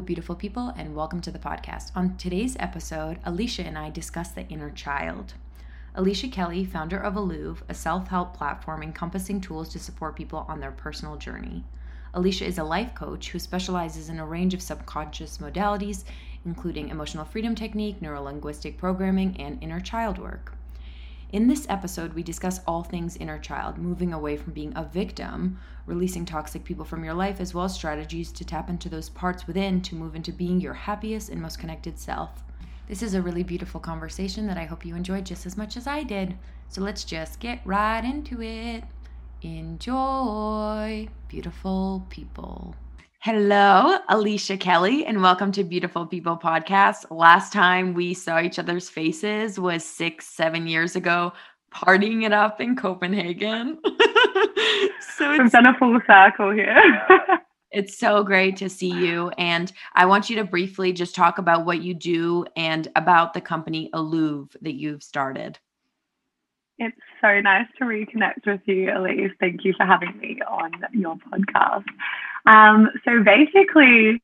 Beautiful people, and welcome to the podcast. On today's episode, Alicia and I discuss the inner child. Alicia Kelly, founder of Aluve, a self help platform encompassing tools to support people on their personal journey. Alicia is a life coach who specializes in a range of subconscious modalities, including emotional freedom technique, neuro linguistic programming, and inner child work. In this episode, we discuss all things inner child, moving away from being a victim, releasing toxic people from your life, as well as strategies to tap into those parts within to move into being your happiest and most connected self. This is a really beautiful conversation that I hope you enjoyed just as much as I did. So let's just get right into it. Enjoy, beautiful people. Hello, Alicia Kelly, and welcome to Beautiful People Podcast. Last time we saw each other's faces was six, seven years ago, partying it up in Copenhagen. so it's, We've done a full circle here. it's so great to see you. And I want you to briefly just talk about what you do and about the company Aluve that you've started. It's so nice to reconnect with you, Elise. Thank you for having me on your podcast. Um, so basically,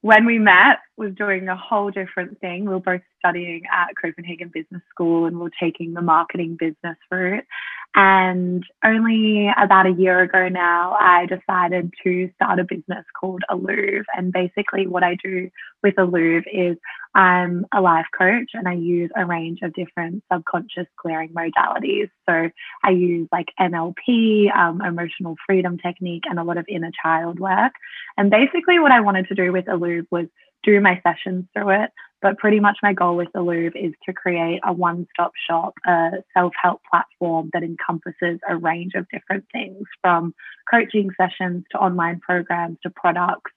when we met, was doing a whole different thing. We were both studying at Copenhagen Business School and we are taking the marketing business route. And only about a year ago now, I decided to start a business called Aluve. And basically, what I do with Aluve is I'm a life coach and I use a range of different subconscious clearing modalities. So I use like NLP, um, emotional freedom technique, and a lot of inner child work. And basically, what I wanted to do with Aluve was do my sessions through it. But pretty much my goal with Aluve is to create a one stop shop, a self help platform that encompasses a range of different things from coaching sessions to online programs to products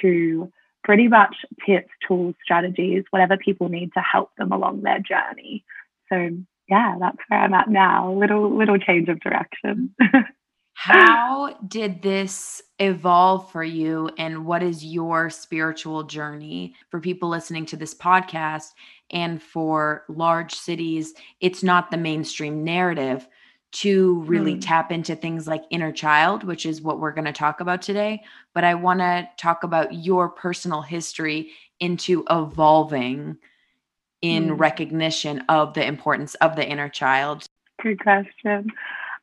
to pretty much tips, tools, strategies, whatever people need to help them along their journey. So yeah, that's where I'm at now. Little little change of direction. How did this evolve for you and what is your spiritual journey for people listening to this podcast and for large cities it's not the mainstream narrative to really mm. tap into things like inner child which is what we're going to talk about today but i want to talk about your personal history into evolving in mm. recognition of the importance of the inner child good question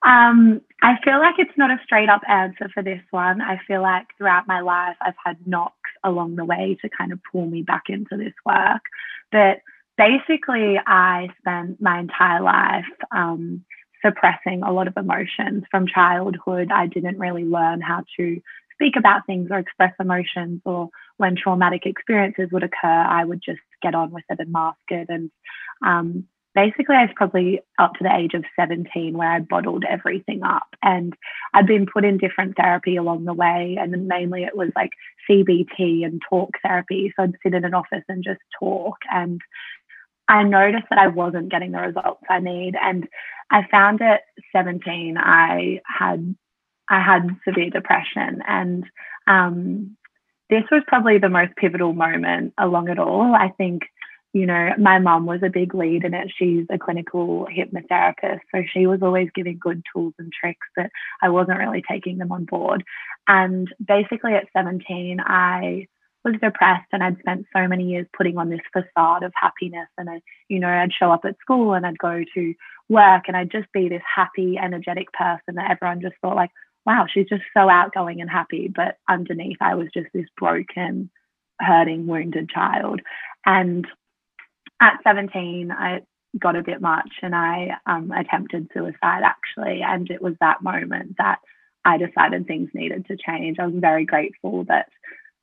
um, I feel like it's not a straight up answer for this one. I feel like throughout my life, I've had knocks along the way to kind of pull me back into this work. But basically, I spent my entire life um, suppressing a lot of emotions from childhood. I didn't really learn how to speak about things or express emotions, or when traumatic experiences would occur, I would just get on with it and mask it. And um, basically I was probably up to the age of 17 where I bottled everything up and I'd been put in different therapy along the way and mainly it was like CBT and talk therapy. So I'd sit in an office and just talk and I noticed that I wasn't getting the results I need and I found at 17 I had I had severe depression and um, this was probably the most pivotal moment along it all. I think you know, my mum was a big lead in it. She's a clinical hypnotherapist. So she was always giving good tools and tricks, but I wasn't really taking them on board. And basically at 17, I was depressed and I'd spent so many years putting on this facade of happiness. And I, you know, I'd show up at school and I'd go to work and I'd just be this happy, energetic person that everyone just thought like, wow, she's just so outgoing and happy. But underneath, I was just this broken, hurting, wounded child. And at 17, I got a bit much and I um, attempted suicide actually. And it was that moment that I decided things needed to change. I was very grateful that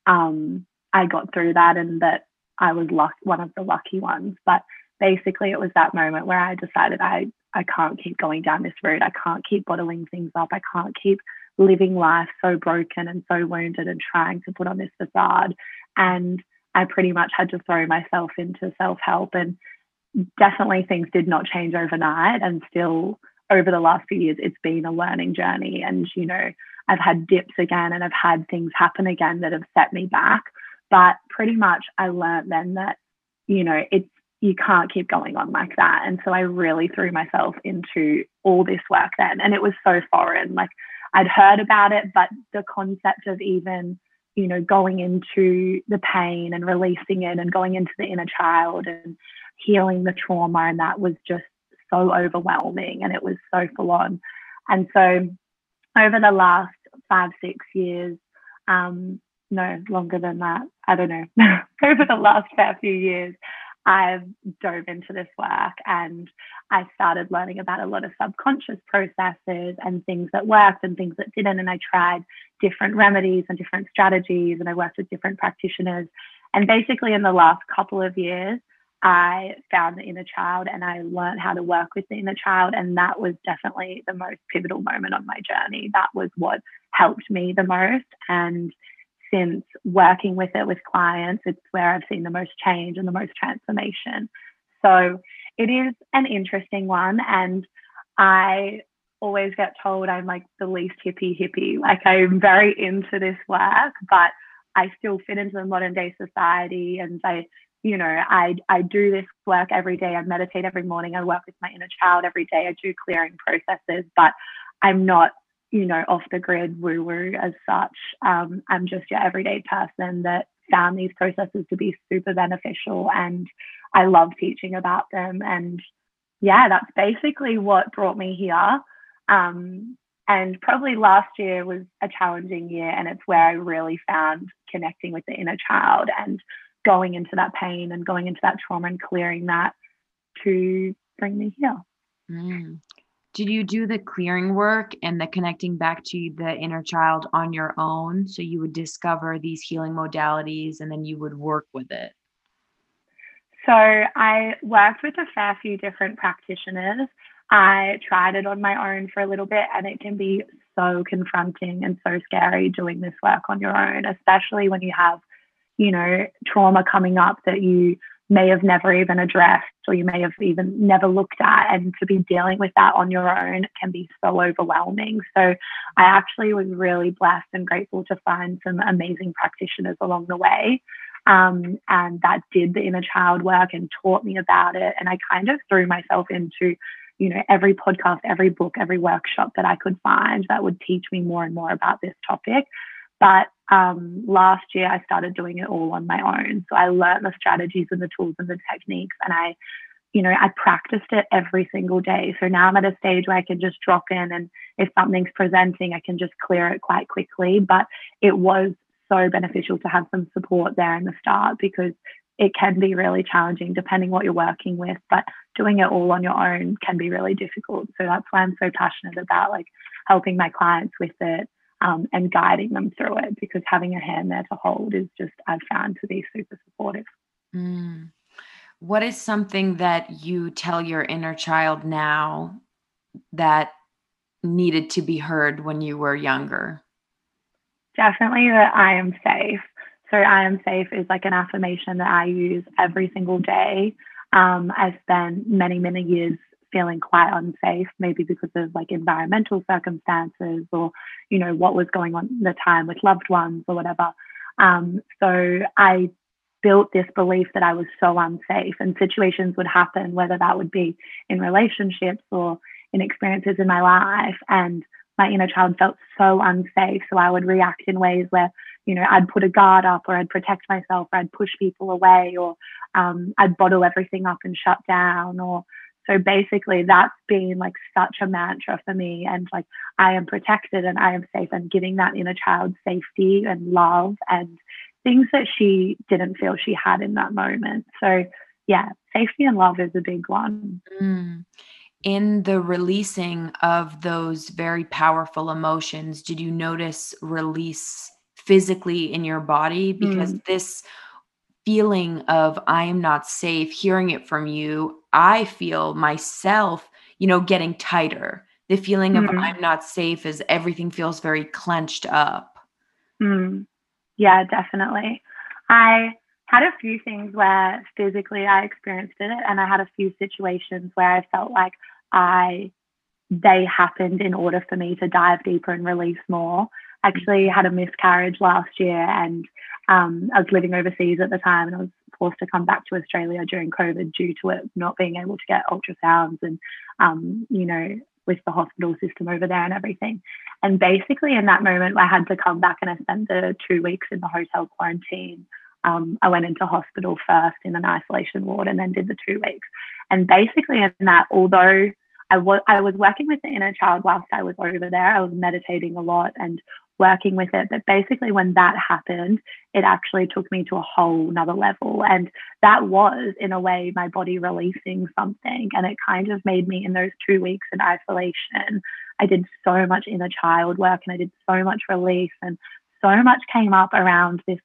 um, I got through that and that I was luck- one of the lucky ones. But basically, it was that moment where I decided I, I can't keep going down this route. I can't keep bottling things up. I can't keep living life so broken and so wounded and trying to put on this facade. And I pretty much had to throw myself into self help. And definitely things did not change overnight. And still, over the last few years, it's been a learning journey. And, you know, I've had dips again and I've had things happen again that have set me back. But pretty much I learned then that, you know, it's, you can't keep going on like that. And so I really threw myself into all this work then. And it was so foreign. Like I'd heard about it, but the concept of even you know, going into the pain and releasing it and going into the inner child and healing the trauma. And that was just so overwhelming and it was so full on. And so over the last five, six years, um, no, longer than that, I don't know, over the last few years, I've dove into this work and I started learning about a lot of subconscious processes and things that worked and things that didn't. And I tried different remedies and different strategies and I worked with different practitioners. And basically, in the last couple of years, I found the inner child and I learned how to work with the inner child. And that was definitely the most pivotal moment on my journey. That was what helped me the most. And since working with it with clients, it's where I've seen the most change and the most transformation. So it is an interesting one. And I always get told I'm like the least hippie hippie. Like I'm very into this work, but I still fit into the modern day society and I you know I I do this work every day I meditate every morning I work with my inner child every day I do clearing processes but I'm not you know, off the grid woo woo as such. Um, I'm just your everyday person that found these processes to be super beneficial and I love teaching about them. And yeah, that's basically what brought me here. Um, and probably last year was a challenging year, and it's where I really found connecting with the inner child and going into that pain and going into that trauma and clearing that to bring me here. Mm did you do the clearing work and the connecting back to the inner child on your own? So you would discover these healing modalities and then you would work with it. So i worked with a fair few different practitioners. I tried it on my own for a little bit and it can be so confronting and so scary doing this work on your own especially when you have you know trauma coming up that you may have never even addressed or you may have even never looked at. And to be dealing with that on your own can be so overwhelming. So I actually was really blessed and grateful to find some amazing practitioners along the way. Um, and that did the inner child work and taught me about it. And I kind of threw myself into, you know, every podcast, every book, every workshop that I could find that would teach me more and more about this topic. But um, last year, I started doing it all on my own. So I learned the strategies and the tools and the techniques, and I, you know, I practiced it every single day. So now I'm at a stage where I can just drop in, and if something's presenting, I can just clear it quite quickly. But it was so beneficial to have some support there in the start because it can be really challenging depending what you're working with but doing it all on your own can be really difficult so that's why i'm so passionate about like helping my clients with it um, and guiding them through it because having a hand there to hold is just, I've found to be super supportive. Mm. What is something that you tell your inner child now that needed to be heard when you were younger? Definitely that I am safe. So, I am safe is like an affirmation that I use every single day. Um, I spent many, many years feeling quite unsafe, maybe because of like environmental circumstances or, you know, what was going on at the time with loved ones or whatever. Um, so I built this belief that I was so unsafe and situations would happen, whether that would be in relationships or in experiences in my life. And my inner child felt so unsafe. So I would react in ways where, you know, I'd put a guard up or I'd protect myself or I'd push people away or um, I'd bottle everything up and shut down or so basically, that's been like such a mantra for me. And like, I am protected and I am safe, and giving that inner child safety and love and things that she didn't feel she had in that moment. So, yeah, safety and love is a big one. Mm. In the releasing of those very powerful emotions, did you notice release physically in your body? Because mm. this feeling of I am not safe, hearing it from you, I feel myself, you know, getting tighter. The feeling mm. of hmm. I'm not safe is everything feels very clenched up. Mm. Yeah, definitely. I had a few things where physically I experienced it, and I had a few situations where I felt like I they happened in order for me to dive deeper and release more. Actually, had a miscarriage last year, and um, I was living overseas at the time and I was forced to come back to Australia during COVID due to it not being able to get ultrasounds and, um, you know, with the hospital system over there and everything. And basically, in that moment, I had to come back and I spent the two weeks in the hotel quarantine. Um, I went into hospital first in an isolation ward and then did the two weeks. And basically, in that, although I was I was working with the inner child whilst I was over there, I was meditating a lot and working with it. But basically, when that happened, it actually took me to a whole another level. And that was, in a way, my body releasing something. And it kind of made me, in those two weeks in isolation, I did so much inner child work and I did so much release. And so much came up around this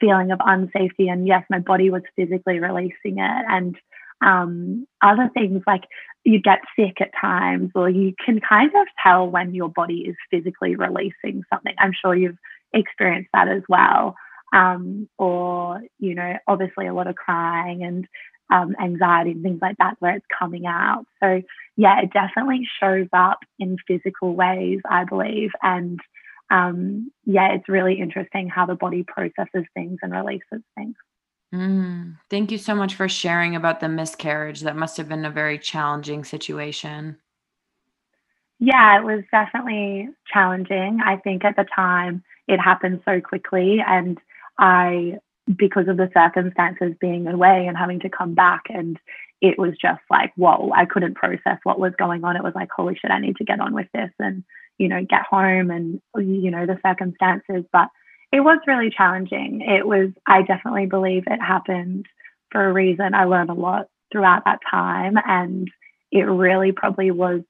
feeling of unsafety. And yes, my body was physically releasing it. And um, other things like you get sick at times, or you can kind of tell when your body is physically releasing something. I'm sure you've experienced that as well. Um, or, you know, obviously a lot of crying and um, anxiety and things like that where it's coming out. So, yeah, it definitely shows up in physical ways, I believe. And um, yeah, it's really interesting how the body processes things and releases things. Mm, thank you so much for sharing about the miscarriage. That must have been a very challenging situation. Yeah, it was definitely challenging. I think at the time it happened so quickly, and I, because of the circumstances being away and having to come back, and it was just like, whoa, I couldn't process what was going on. It was like, holy shit, I need to get on with this and, you know, get home and, you know, the circumstances. But it was really challenging. It was, I definitely believe it happened for a reason. I learned a lot throughout that time. And it really probably was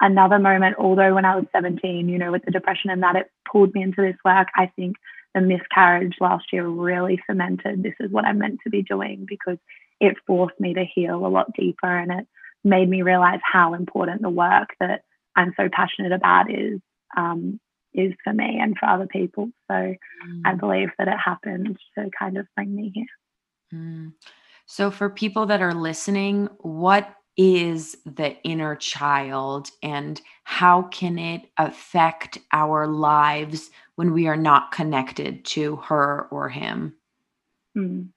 another moment, although when I was 17, you know, with the depression and that, it pulled me into this work. I think the miscarriage last year really cemented this is what I'm meant to be doing because it forced me to heal a lot deeper and it made me realize how important the work that I'm so passionate about is um, is for me and for other people. So mm. I believe that it happened to kind of bring me here. Mm. So for people that are listening, what is the inner child and how can it affect our lives when we are not connected to her or him? Mm.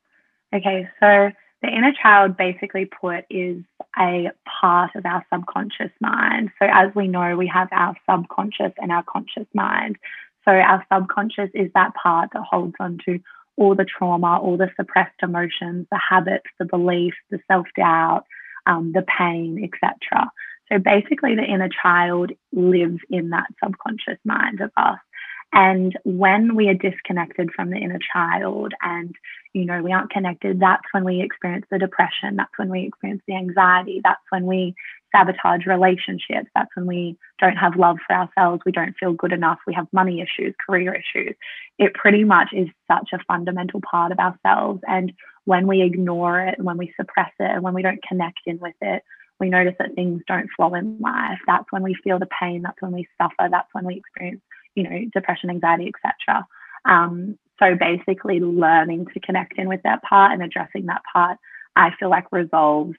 Okay, so the inner child, basically put, is a part of our subconscious mind. So, as we know, we have our subconscious and our conscious mind. So, our subconscious is that part that holds on to all the trauma, all the suppressed emotions, the habits, the beliefs, the self doubt, um, the pain, etc. So, basically, the inner child lives in that subconscious mind of us. And when we are disconnected from the inner child and, you know, we aren't connected, that's when we experience the depression. That's when we experience the anxiety. That's when we sabotage relationships. That's when we don't have love for ourselves. We don't feel good enough. We have money issues, career issues. It pretty much is such a fundamental part of ourselves. And when we ignore it, when we suppress it, and when we don't connect in with it, we notice that things don't flow in life. That's when we feel the pain. That's when we suffer. That's when we experience you know, depression, anxiety, etc. Um, so basically, learning to connect in with that part and addressing that part, I feel like resolves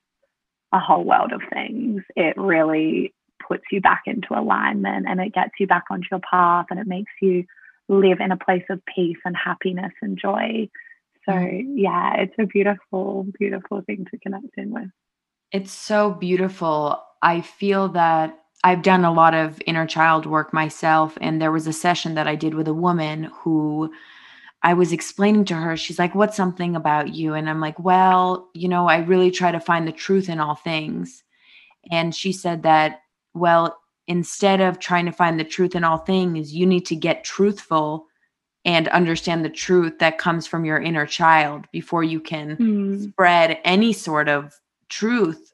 a whole world of things. It really puts you back into alignment and it gets you back onto your path and it makes you live in a place of peace and happiness and joy. So, mm. yeah, it's a beautiful, beautiful thing to connect in with. It's so beautiful. I feel that I've done a lot of inner child work myself. And there was a session that I did with a woman who I was explaining to her, she's like, What's something about you? And I'm like, Well, you know, I really try to find the truth in all things. And she said that, Well, instead of trying to find the truth in all things, you need to get truthful and understand the truth that comes from your inner child before you can mm. spread any sort of truth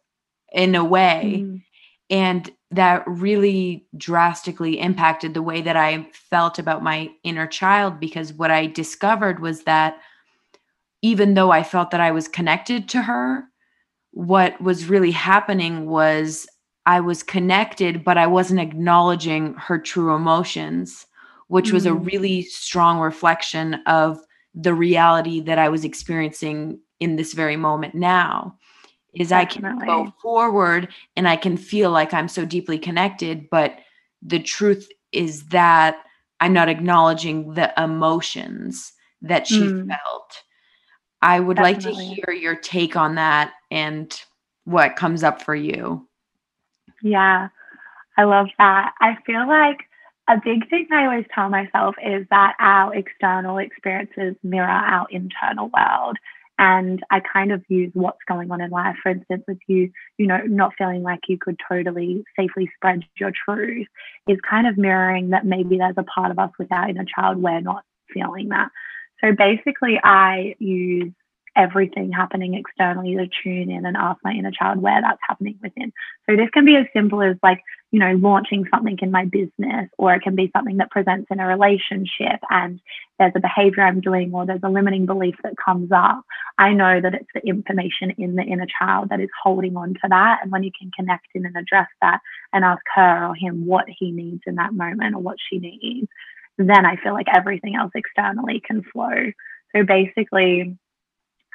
in a way. Mm. And that really drastically impacted the way that I felt about my inner child because what I discovered was that even though I felt that I was connected to her, what was really happening was I was connected, but I wasn't acknowledging her true emotions, which mm. was a mm. really strong reflection of the reality that I was experiencing in this very moment now is Definitely. I can go forward and I can feel like I'm so deeply connected, but the truth is that I'm not acknowledging the emotions that she mm. felt. I would Definitely. like to hear your take on that and what comes up for you. Yeah, I love that. I feel like a big thing I always tell myself is that our external experiences mirror our internal world. And I kind of use what's going on in life, for instance, with you, you know, not feeling like you could totally safely spread your truth, is kind of mirroring that maybe there's a part of us with our inner child we're not feeling that. So basically, I use everything happening externally to tune in and ask my inner child where that's happening within. So this can be as simple as like, you know, launching something in my business, or it can be something that presents in a relationship and there's a behavior I'm doing or there's a limiting belief that comes up. I know that it's the information in the inner child that is holding on to that. And when you can connect in and address that and ask her or him what he needs in that moment or what she needs, then I feel like everything else externally can flow. So basically,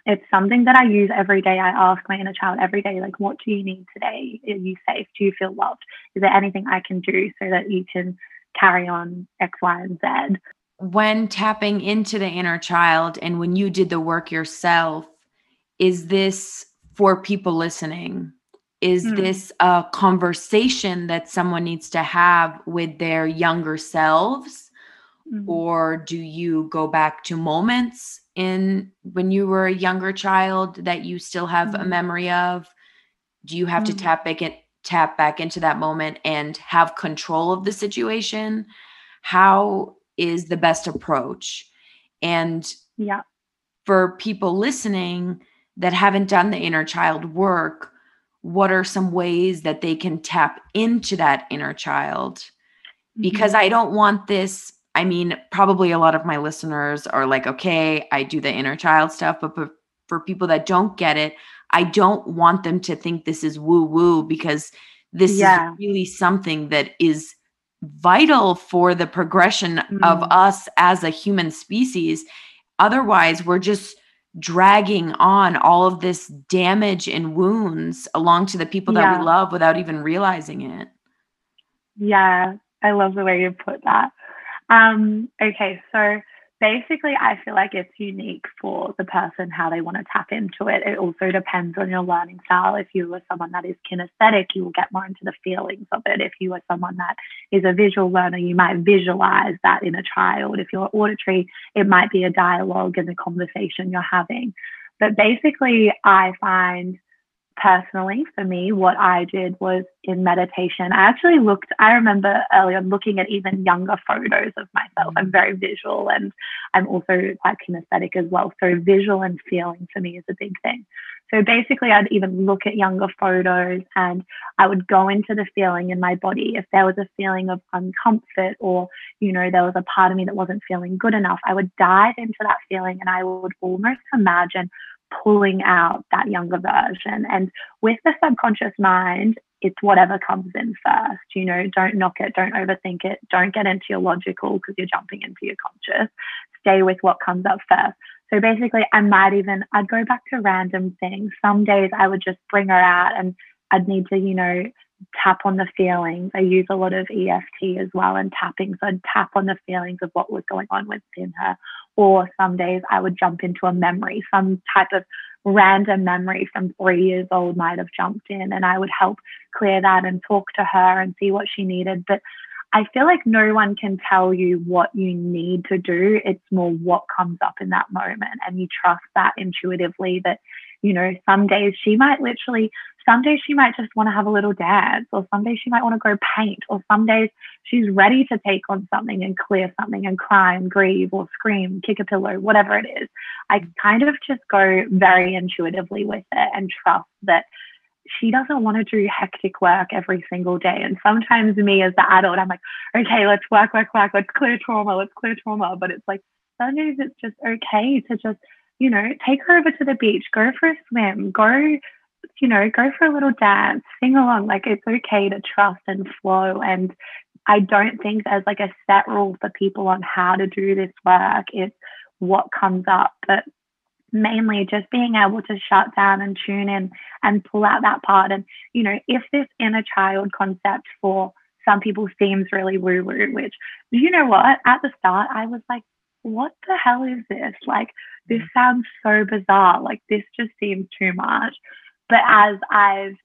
it's something that I use every day. I ask my inner child every day, like, what do you need today? Are you safe? Do you feel loved? Is there anything I can do so that you can carry on X, Y, and Z? When tapping into the inner child and when you did the work yourself, is this for people listening? Is hmm. this a conversation that someone needs to have with their younger selves? Mm-hmm. Or do you go back to moments in when you were a younger child that you still have mm-hmm. a memory of? Do you have mm-hmm. to tap back in, tap back into that moment and have control of the situation? How is the best approach? And yeah, for people listening that haven't done the inner child work, what are some ways that they can tap into that inner child? Because mm-hmm. I don't want this I mean, probably a lot of my listeners are like, okay, I do the inner child stuff, but for people that don't get it, I don't want them to think this is woo woo because this yeah. is really something that is vital for the progression mm. of us as a human species. Otherwise, we're just dragging on all of this damage and wounds along to the people yeah. that we love without even realizing it. Yeah, I love the way you put that. Um, okay, so basically, I feel like it's unique for the person how they want to tap into it. It also depends on your learning style. If you are someone that is kinesthetic, you will get more into the feelings of it. If you are someone that is a visual learner, you might visualize that in a child. If you're auditory, it might be a dialogue and a conversation you're having. But basically, I find personally for me what i did was in meditation. I actually looked i remember earlier looking at even younger photos of myself. I'm mm. very visual and i'm also quite kinesthetic as well. So visual and feeling for me is a big thing. So basically i'd even look at younger photos and i would go into the feeling in my body. If there was a feeling of uncomfort or you know there was a part of me that wasn't feeling good enough i would dive into that feeling and i would almost imagine pulling out that younger version. And with the subconscious mind, it's whatever comes in first. You know, don't knock it, don't overthink it, don't get into your logical because you're jumping into your conscious. Stay with what comes up first. So basically, I might even, I'd go back to random things. Some days I would just bring her out and I'd need to, you know, tap on the feelings. I use a lot of EFT as well and tapping. So I'd tap on the feelings of what was going on within her. Or some days I would jump into a memory, some type of random memory from three years old might have jumped in, and I would help clear that and talk to her and see what she needed. But I feel like no one can tell you what you need to do. It's more what comes up in that moment. And you trust that intuitively that, you know, some days she might literally some days she might just want to have a little dance, or some days she might want to go paint, or some days she's ready to take on something and clear something and cry and grieve or scream, kick a pillow, whatever it is. I kind of just go very intuitively with it and trust that she doesn't want to do hectic work every single day. And sometimes me as the adult, I'm like, okay, let's work, work, work, let's clear trauma, let's clear trauma. But it's like sometimes it's just okay to just, you know, take her over to the beach, go for a swim, go you know, go for a little dance, sing along. Like it's okay to trust and flow. And I don't think there's like a set rule for people on how to do this work. It's what comes up. But mainly just being able to shut down and tune in and pull out that part. And, you know, if this inner child concept for some people seems really woo woo, which, you know what, at the start, I was like, what the hell is this? Like, this mm. sounds so bizarre. Like, this just seems too much. But as I've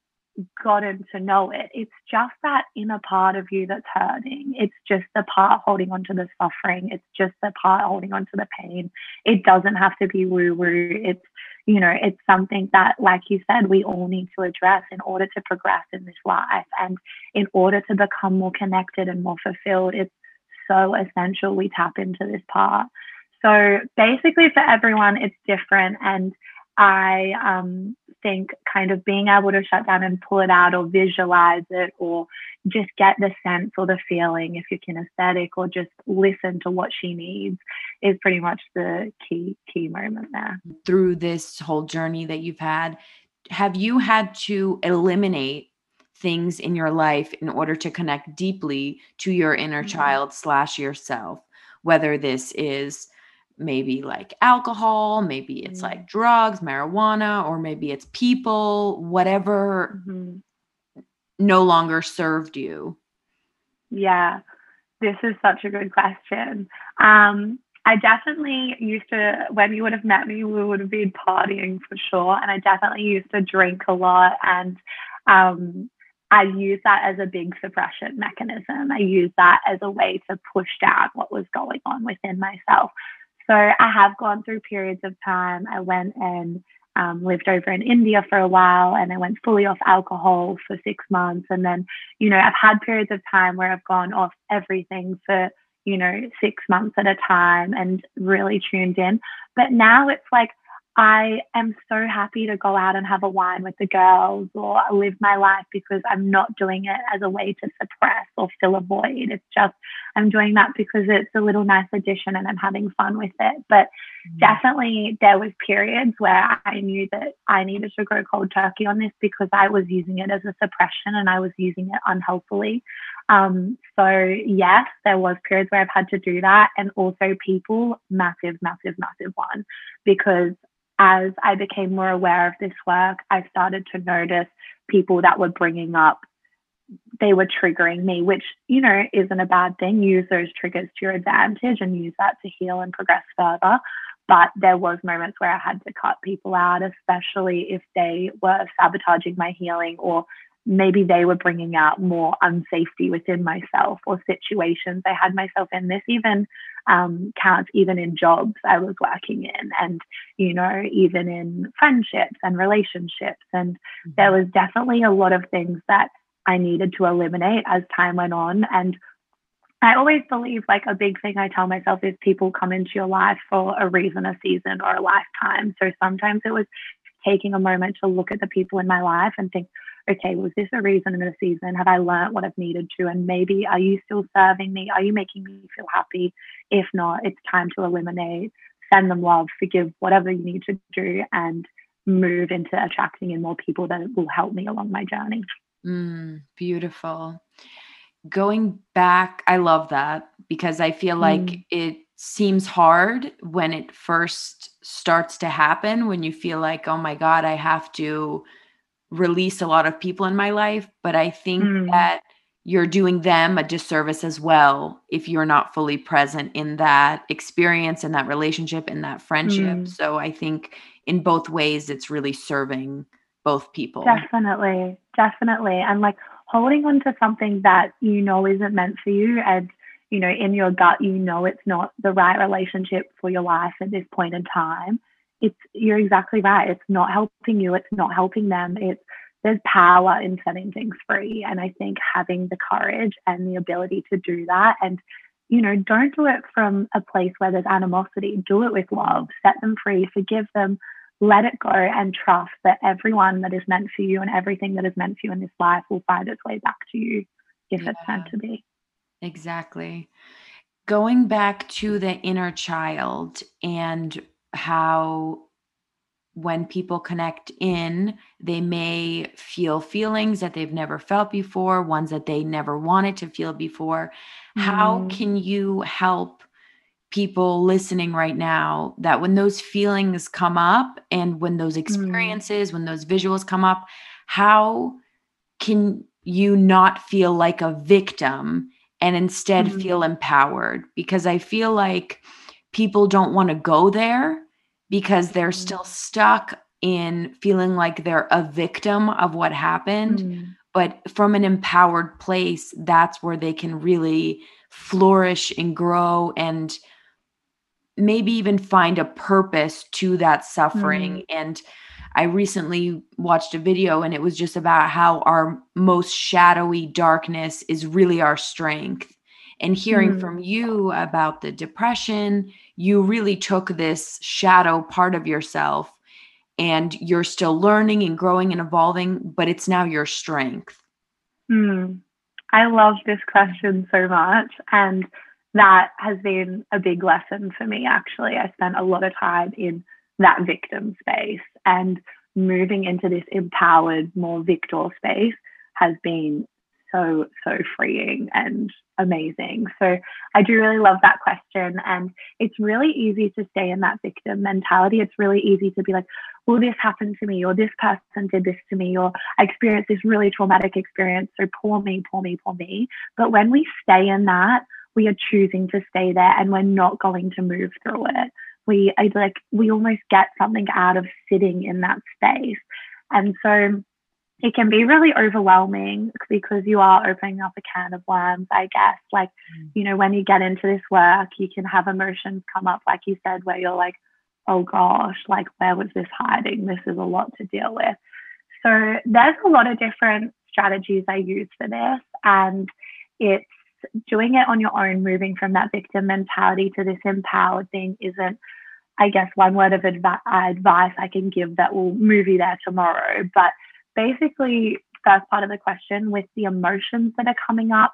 gotten to know it. It's just that inner part of you that's hurting. It's just the part holding on to the suffering. It's just the part holding on to the pain. It doesn't have to be woo woo. It's, you know, it's something that, like you said, we all need to address in order to progress in this life and in order to become more connected and more fulfilled. It's so essential we tap into this part. So basically, for everyone, it's different. And I um, think kind of being able to shut down and pull it out or visualize it or just get the sense or the feeling if you're kinesthetic or just listen to what she needs is pretty much the key key moment there. Through this whole journey that you've had, have you had to eliminate things in your life in order to connect deeply to your inner mm-hmm. child slash yourself? Whether this is maybe like alcohol, maybe it's like drugs, marijuana, or maybe it's people, whatever mm-hmm. no longer served you? Yeah, this is such a good question. Um, I definitely used to, when you would have met me, we would have been partying for sure. And I definitely used to drink a lot. And um, I used that as a big suppression mechanism. I used that as a way to push down what was going on within myself. So I have gone through periods of time. I went and um, lived over in India for a while and I went fully off alcohol for six months. And then, you know, I've had periods of time where I've gone off everything for, you know, six months at a time and really tuned in. But now it's like I am so happy to go out and have a wine with the girls or live my life because I'm not doing it as a way to suppress or fill a void. It's just I'm doing that because it's a little nice addition and I'm having fun with it. But mm-hmm. definitely there was periods where I knew that I needed to go cold turkey on this because I was using it as a suppression and I was using it unhealthfully. Um, so yes, there was periods where I've had to do that, and also people, massive, massive, massive one, because as I became more aware of this work, I started to notice people that were bringing up, they were triggering me, which, you know, isn't a bad thing. Use those triggers to your advantage and use that to heal and progress further. But there was moments where I had to cut people out, especially if they were sabotaging my healing or maybe they were bringing out more unsafety within myself or situations I had myself in. This even um, counts even in jobs I was working in, and you know, even in friendships and relationships. And mm-hmm. there was definitely a lot of things that I needed to eliminate as time went on. And I always believe like a big thing I tell myself is people come into your life for a reason, a season, or a lifetime. So sometimes it was taking a moment to look at the people in my life and think, okay, was this a reason in a season? Have I learned what I've needed to? And maybe are you still serving me? Are you making me feel happy? If not, it's time to eliminate, send them love, forgive, whatever you need to do, and move into attracting in more people that will help me along my journey. Mm, beautiful. Going back, I love that because I feel like mm. it seems hard when it first starts to happen, when you feel like, oh my God, I have to release a lot of people in my life, but I think mm. that you're doing them a disservice as well if you're not fully present in that experience and that relationship and that friendship. Mm. So I think in both ways it's really serving both people. Definitely. Definitely. And like holding on to something that you know isn't meant for you and you know in your gut you know it's not the right relationship for your life at this point in time it's you're exactly right. It's not helping you. It's not helping them. It's there's power in setting things free, and I think having the courage and the ability to do that, and you know, don't do it from a place where there's animosity. Do it with love. Set them free. Forgive them. Let it go and trust that everyone that is meant for you and everything that is meant for you in this life will find its way back to you if yeah. it's meant to be. Exactly. Going back to the inner child and how when people connect in, they may feel feelings that they've never felt before, ones that they never wanted to feel before. Mm. How can you help people listening right now that when those feelings come up and when those mm. experiences, mm. when those visuals come up, how can you not feel like a victim and instead mm. feel empowered? Because I feel like people don't want to go there because they're mm-hmm. still stuck in feeling like they're a victim of what happened. Mm. But from an empowered place, that's where they can really flourish and grow and maybe even find a purpose to that suffering. Mm. And I recently watched a video and it was just about how our most shadowy darkness is really our strength. And hearing Mm. from you about the depression, you really took this shadow part of yourself and you're still learning and growing and evolving, but it's now your strength. Hmm. I love this question so much. And that has been a big lesson for me, actually. I spent a lot of time in that victim space and moving into this empowered, more victor space has been so, so freeing and amazing. So I do really love that question. And it's really easy to stay in that victim mentality. It's really easy to be like, well, this happened to me, or this person did this to me, or I experienced this really traumatic experience. So poor me, poor me, poor me. But when we stay in that, we are choosing to stay there and we're not going to move through it. We I like we almost get something out of sitting in that space. And so it can be really overwhelming because you are opening up a can of worms, I guess. Like, Mm. you know, when you get into this work, you can have emotions come up, like you said, where you're like, oh gosh, like, where was this hiding? This is a lot to deal with. So, there's a lot of different strategies I use for this, and it's doing it on your own, moving from that victim mentality to this empowered thing isn't I guess one word of advi- advice I can give that will move you there tomorrow. But basically, first part of the question with the emotions that are coming up,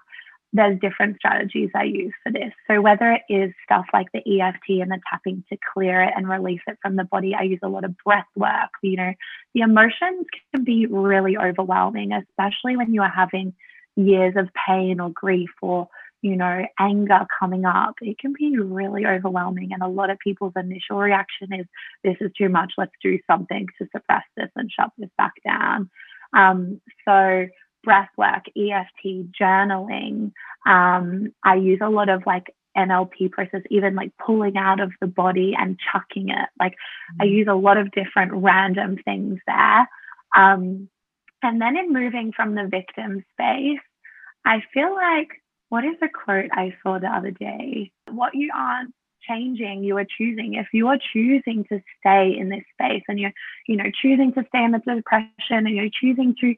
there's different strategies I use for this. So whether it is stuff like the EFT and the tapping to clear it and release it from the body, I use a lot of breath work. You know, the emotions can be really overwhelming, especially when you are having years of pain or grief or you know, anger coming up, it can be really overwhelming. And a lot of people's initial reaction is, this is too much, let's do something to suppress this and shut this back down. Um, so, breath work, EFT, journaling, um, I use a lot of like NLP process, even like pulling out of the body and chucking it. Like, I use a lot of different random things there. Um, and then in moving from the victim space, I feel like what is a quote I saw the other day? What you aren't changing, you are choosing. If you are choosing to stay in this space and you're, you know, choosing to stay in the depression and you're choosing to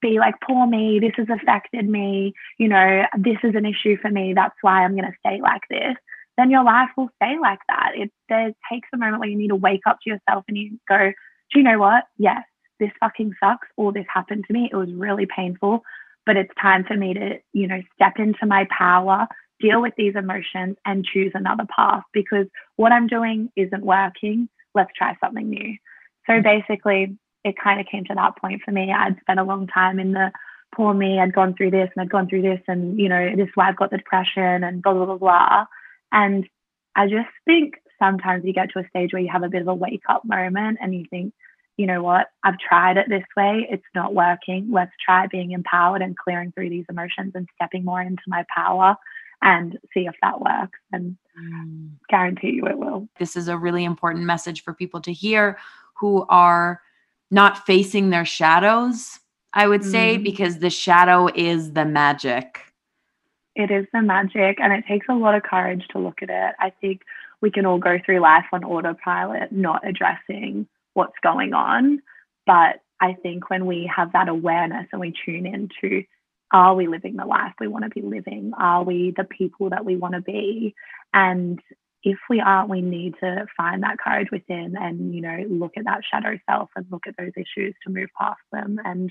be like, poor me, this has affected me, you know, this is an issue for me, that's why I'm going to stay like this, then your life will stay like that. It there takes a moment where you need to wake up to yourself and you go, do you know what? Yes, this fucking sucks, All this happened to me. It was really painful but it's time for me to, you know, step into my power, deal with these emotions and choose another path because what I'm doing isn't working. Let's try something new. So mm-hmm. basically, it kind of came to that point for me. I'd spent a long time in the poor me, I'd gone through this and I'd gone through this, and, you know, this is why I've got the depression and blah, blah, blah, blah. And I just think sometimes you get to a stage where you have a bit of a wake up moment and you think, you know what, I've tried it this way, it's not working. Let's try being empowered and clearing through these emotions and stepping more into my power and see if that works. And mm. guarantee you it will. This is a really important message for people to hear who are not facing their shadows, I would say, mm. because the shadow is the magic. It is the magic, and it takes a lot of courage to look at it. I think we can all go through life on autopilot, not addressing what's going on. But I think when we have that awareness and we tune into are we living the life we want to be living? Are we the people that we want to be? And if we aren't, we need to find that courage within and, you know, look at that shadow self and look at those issues to move past them. And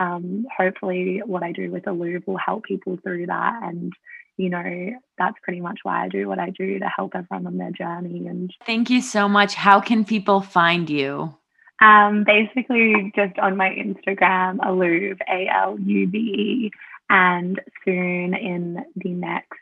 um, hopefully, what I do with Aluve will help people through that. And, you know, that's pretty much why I do what I do to help everyone on their journey. And thank you so much. How can people find you? Um, basically, just on my Instagram, Aluve, A L U V E, and soon in the next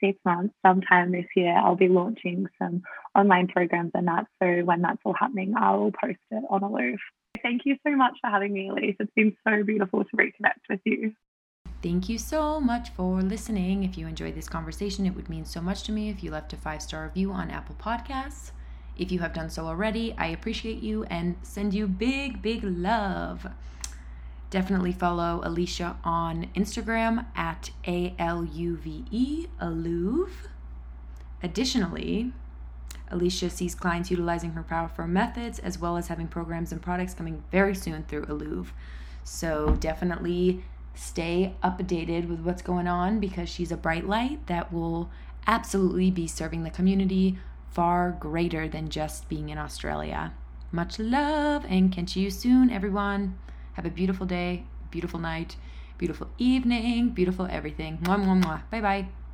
six months, sometime this year, I'll be launching some online programs and that. So when that's all happening, I will post it on Aluve. Thank you so much for having me, Elise. It's been so beautiful to reconnect with you. Thank you so much for listening. If you enjoyed this conversation, it would mean so much to me if you left a five star review on Apple Podcasts. If you have done so already, I appreciate you and send you big, big love. Definitely follow Alicia on Instagram at A L U V E, Aluve. Additionally, Alicia sees clients utilizing her powerful methods as well as having programs and products coming very soon through Aluve. So definitely stay updated with what's going on because she's a bright light that will absolutely be serving the community far greater than just being in Australia. Much love and catch you soon, everyone. Have a beautiful day, beautiful night, beautiful evening, beautiful everything. Mwah, mwah, mwah. Bye bye.